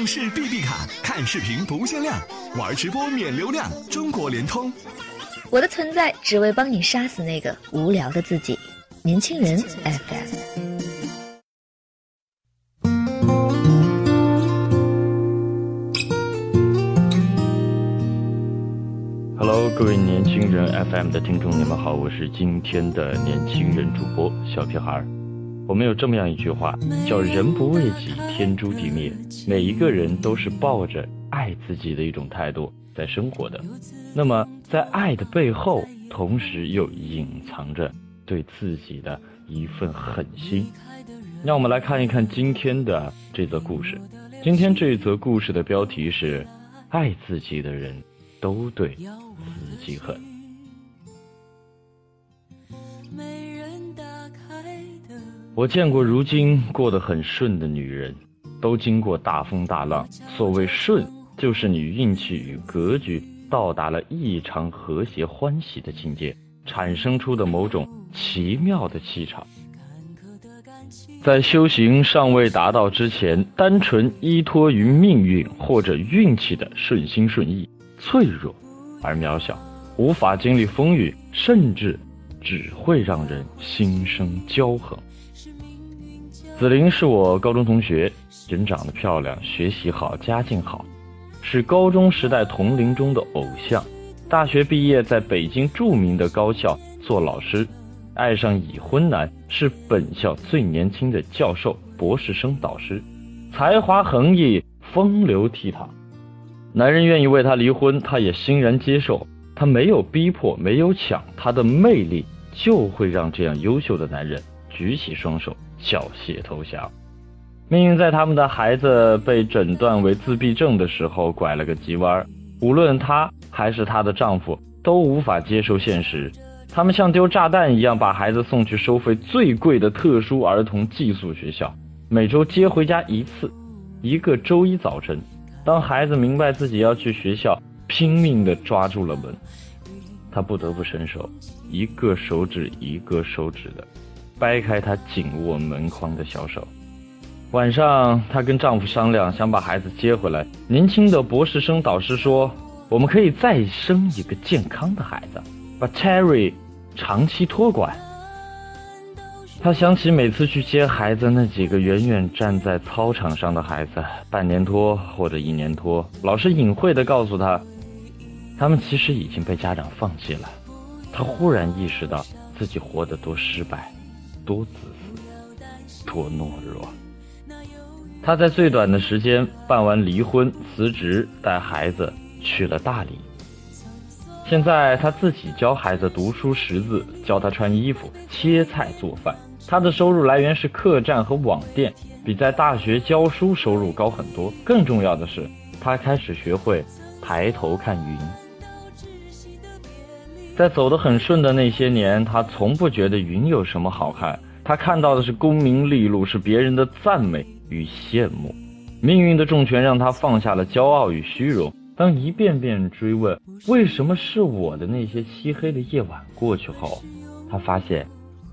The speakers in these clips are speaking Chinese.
上市 BB 卡，看视频不限量，玩直播免流量。中国联通。我的存在只为帮你杀死那个无聊的自己。年轻人 FM。Hello，各位年轻人 FM 的听众，你们好，我是今天的年轻人主播小屁孩儿。我们有这么样一句话，叫“人不为己，天诛地灭”。每一个人都是抱着爱自己的一种态度在生活的。那么，在爱的背后，同时又隐藏着对自己的一份狠心。让我们来看一看今天的这则故事。今天这则故事的标题是“爱自己的人都对”。自己狠。我见过如今过得很顺的女人，都经过大风大浪。所谓顺，就是你运气与格局到达了异常和谐欢喜的境界，产生出的某种奇妙的气场。在修行尚未达到之前，单纯依托于命运或者运气的顺心顺意，脆弱而渺小。无法经历风雨，甚至只会让人心生骄横。紫菱是我高中同学，人长得漂亮，学习好，家境好，是高中时代同龄中的偶像。大学毕业，在北京著名的高校做老师，爱上已婚男，是本校最年轻的教授、博士生导师，才华横溢，风流倜傥。男人愿意为她离婚，她也欣然接受。她没有逼迫，没有抢，她的魅力就会让这样优秀的男人举起双手缴械投降。命运在他们的孩子被诊断为自闭症的时候拐了个急弯儿无论她还是她的丈夫都无法接受现实，他们像丢炸弹一样把孩子送去收费最贵的特殊儿童寄宿学校，每周接回家一次。一个周一早晨，当孩子明白自己要去学校。拼命地抓住了门，她不得不伸手，一个手指一个手指的掰开她紧握门框的小手。晚上，她跟丈夫商量，想把孩子接回来。年轻的博士生导师说：“我们可以再生一个健康的孩子，把 Terry 长期托管。”他想起每次去接孩子，那几个远远站在操场上的孩子，半年托或者一年托，老师隐晦地告诉他。他们其实已经被家长放弃了，他忽然意识到自己活得多失败，多自私，多懦弱。他在最短的时间办完离婚，辞职，带孩子去了大理。现在他自己教孩子读书识字，教他穿衣服、切菜做饭。他的收入来源是客栈和网店，比在大学教书收入高很多。更重要的是，他开始学会抬头看云。在走得很顺的那些年，他从不觉得云有什么好看，他看到的是功名利禄，是别人的赞美与羡慕。命运的重拳让他放下了骄傲与虚荣。当一遍遍追问为什么是我的那些漆黑的夜晚过去后，他发现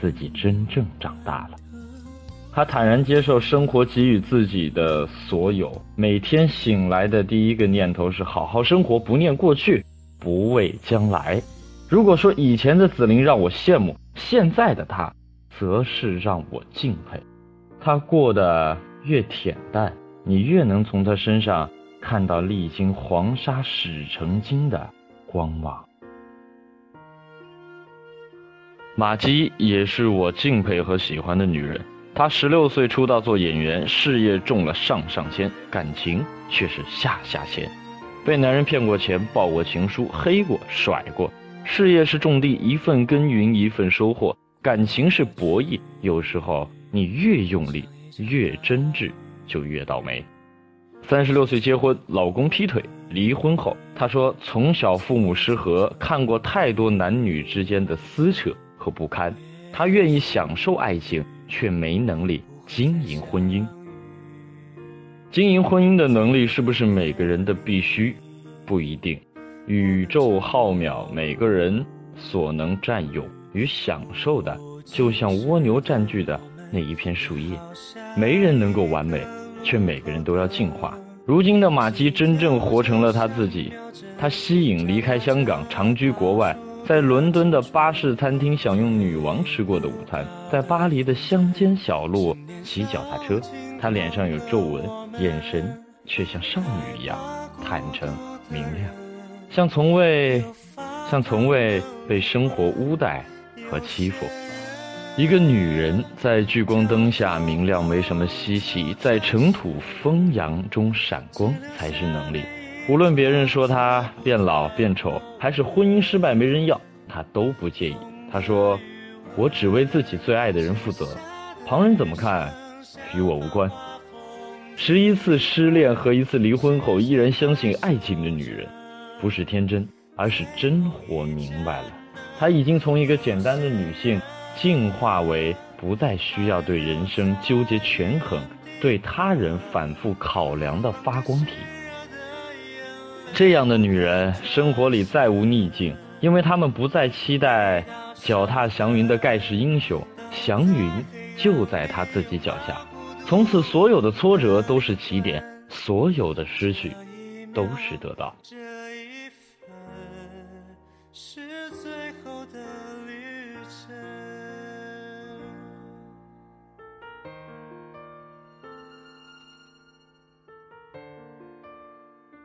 自己真正长大了。他坦然接受生活给予自己的所有，每天醒来的第一个念头是好好生活，不念过去，不畏将来。如果说以前的紫菱让我羡慕，现在的她，则是让我敬佩。她过得越恬淡，你越能从她身上看到历经黄沙始成金的光芒。马姬也是我敬佩和喜欢的女人。她十六岁出道做演员，事业中了上上签，感情却是下下签，被男人骗过钱，抱过情书，黑过，甩过。事业是种地，一份耕耘一份收获；感情是博弈，有时候你越用力越真挚，就越倒霉。三十六岁结婚，老公劈腿，离婚后，她说从小父母失和，看过太多男女之间的撕扯和不堪，她愿意享受爱情，却没能力经营婚姻。经营婚姻的能力是不是每个人的必须？不一定。宇宙浩渺，每个人所能占有与享受的，就像蜗牛占据的那一片树叶。没人能够完美，却每个人都要进化。如今的马姬真正活成了他自己，他吸引离开香港，长居国外，在伦敦的巴士餐厅享用女王吃过的午餐，在巴黎的乡间小路骑脚踏车。他脸上有皱纹，眼神却像少女一样坦诚明亮，像从未，像从未被生活污待和欺负。一个女人在聚光灯下明亮没什么稀奇，在尘土风扬中闪光才是能力。无论别人说她变老变丑，还是婚姻失败没人要，她都不介意。她说：“我只为自己最爱的人负责，旁人怎么看，与我无关。”十一次失恋和一次离婚后依然相信爱情的女人，不是天真，而是真活明白了。她已经从一个简单的女性。进化为不再需要对人生纠结权衡、对他人反复考量的发光体。这样的女人，生活里再无逆境，因为她们不再期待脚踏祥云的盖世英雄，祥云就在她自己脚下。从此，所有的挫折都是起点，所有的失去都是得到。是最后的旅程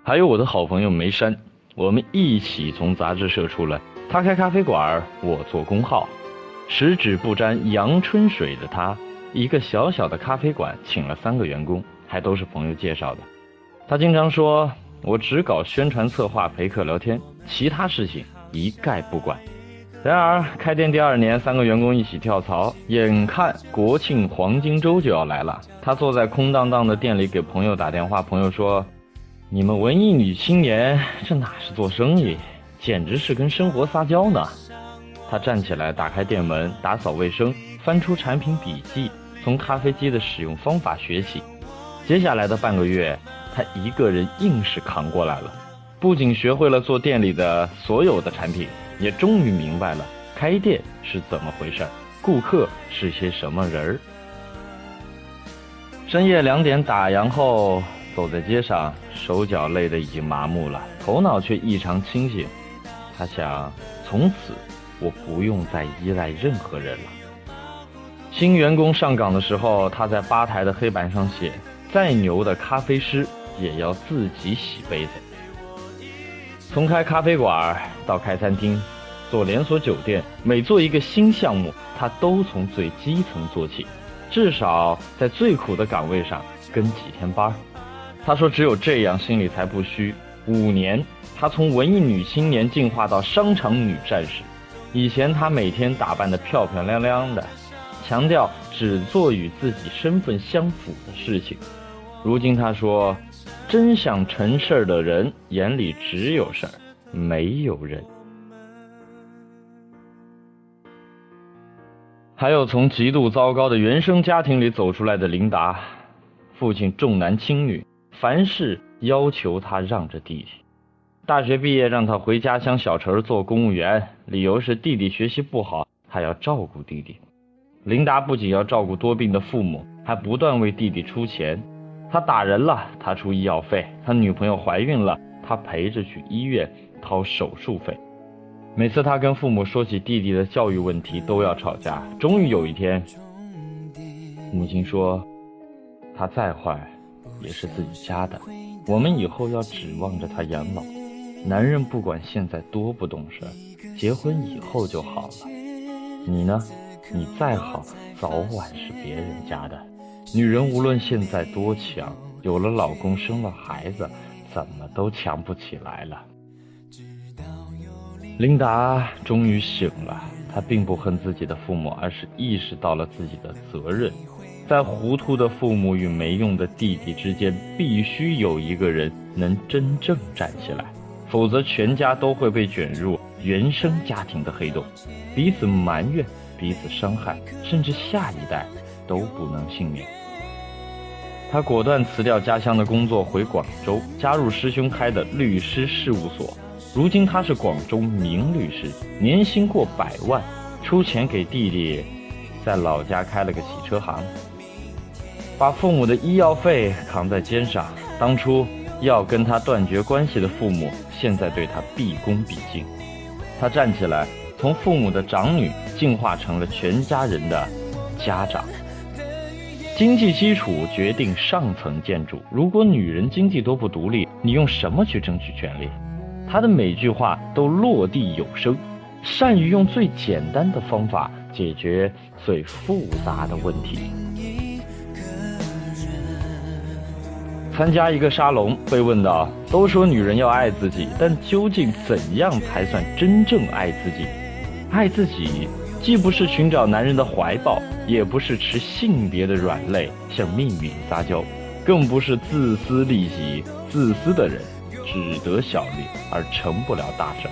还有我的好朋友梅山，我们一起从杂志社出来。他开咖啡馆，我做工号，十指不沾阳春水的他，一个小小的咖啡馆，请了三个员工，还都是朋友介绍的。他经常说：“我只搞宣传策划，陪客聊天，其他事情一概不管。”然而开店第二年，三个员工一起跳槽，眼看国庆黄金周就要来了，他坐在空荡荡的店里给朋友打电话，朋友说。你们文艺女青年，这哪是做生意，简直是跟生活撒娇呢！他站起来，打开店门，打扫卫生，翻出产品笔记，从咖啡机的使用方法学起。接下来的半个月，他一个人硬是扛过来了。不仅学会了做店里的所有的产品，也终于明白了开店是怎么回事儿，顾客是些什么人儿。深夜两点打烊后。走在街上，手脚累得已经麻木了，头脑却异常清醒。他想，从此我不用再依赖任何人了。新员工上岗的时候，他在吧台的黑板上写：“再牛的咖啡师也要自己洗杯子。”从开咖啡馆到开餐厅，做连锁酒店，每做一个新项目，他都从最基层做起，至少在最苦的岗位上跟几天班。他说：“只有这样，心里才不虚。五年，他从文艺女青年进化到商场女战士。以前，他每天打扮得漂漂亮亮的，强调只做与自己身份相符的事情。如今，他说，真想成事儿的人眼里只有事儿，没有人。还有从极度糟糕的原生家庭里走出来的琳达，父亲重男轻女。”凡事要求他让着弟弟。大学毕业，让他回家乡小城做公务员，理由是弟弟学习不好，他要照顾弟弟。琳达不仅要照顾多病的父母，还不断为弟弟出钱。他打人了，他出医药费；他女朋友怀孕了，他陪着去医院掏手术费。每次他跟父母说起弟弟的教育问题，都要吵架。终于有一天，母亲说：“他再坏。”也是自己家的，我们以后要指望着他养老。男人不管现在多不懂事，结婚以后就好了。你呢？你再好，早晚是别人家的。女人无论现在多强，有了老公，生了孩子，怎么都强不起来了。琳达终于醒了，她并不恨自己的父母，而是意识到了自己的责任。在糊涂的父母与没用的弟弟之间，必须有一个人能真正站起来，否则全家都会被卷入原生家庭的黑洞，彼此埋怨，彼此伤害，甚至下一代都不能幸免。他果断辞掉家乡的工作，回广州，加入师兄开的律师事务所。如今他是广州名律师，年薪过百万，出钱给弟弟在老家开了个洗车行。把父母的医药费扛在肩上，当初要跟他断绝关系的父母，现在对他毕恭毕敬。他站起来，从父母的长女进化成了全家人的家长。经济基础决定上层建筑。如果女人经济都不独立，你用什么去争取权利？他的每句话都落地有声，善于用最简单的方法解决最复杂的问题。参加一个沙龙，被问到：“都说女人要爱自己，但究竟怎样才算真正爱自己？爱自己，既不是寻找男人的怀抱，也不是持性别的软肋向命运撒娇，更不是自私利己。自私的人只得小利，而成不了大事。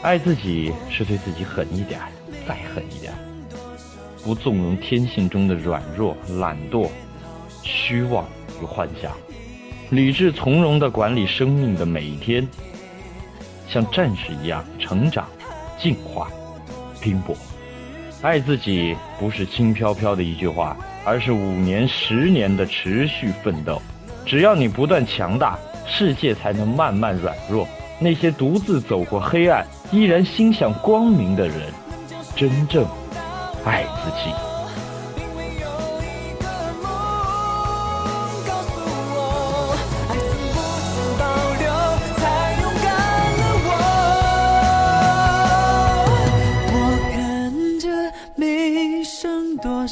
爱自己是对自己狠一点，再狠一点，不纵容天性中的软弱、懒惰、虚妄与幻想。”理智从容地管理生命的每一天，像战士一样成长、进化、拼搏。爱自己不是轻飘飘的一句话，而是五年、十年的持续奋斗。只要你不断强大，世界才能慢慢软弱。那些独自走过黑暗，依然心向光明的人，真正爱自己。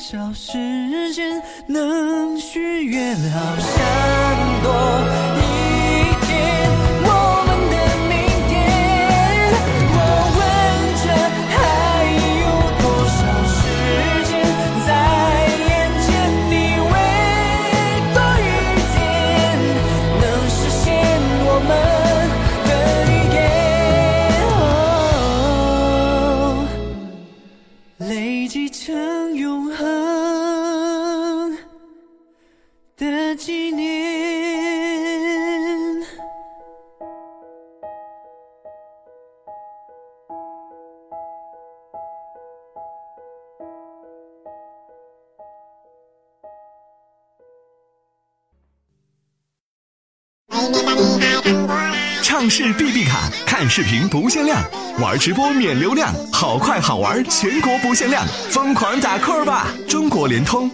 少时间能许愿好想是 B B 卡，看视频不限量，玩直播免流量，好快好玩，全国不限量，疯狂打 call 吧！中国联通。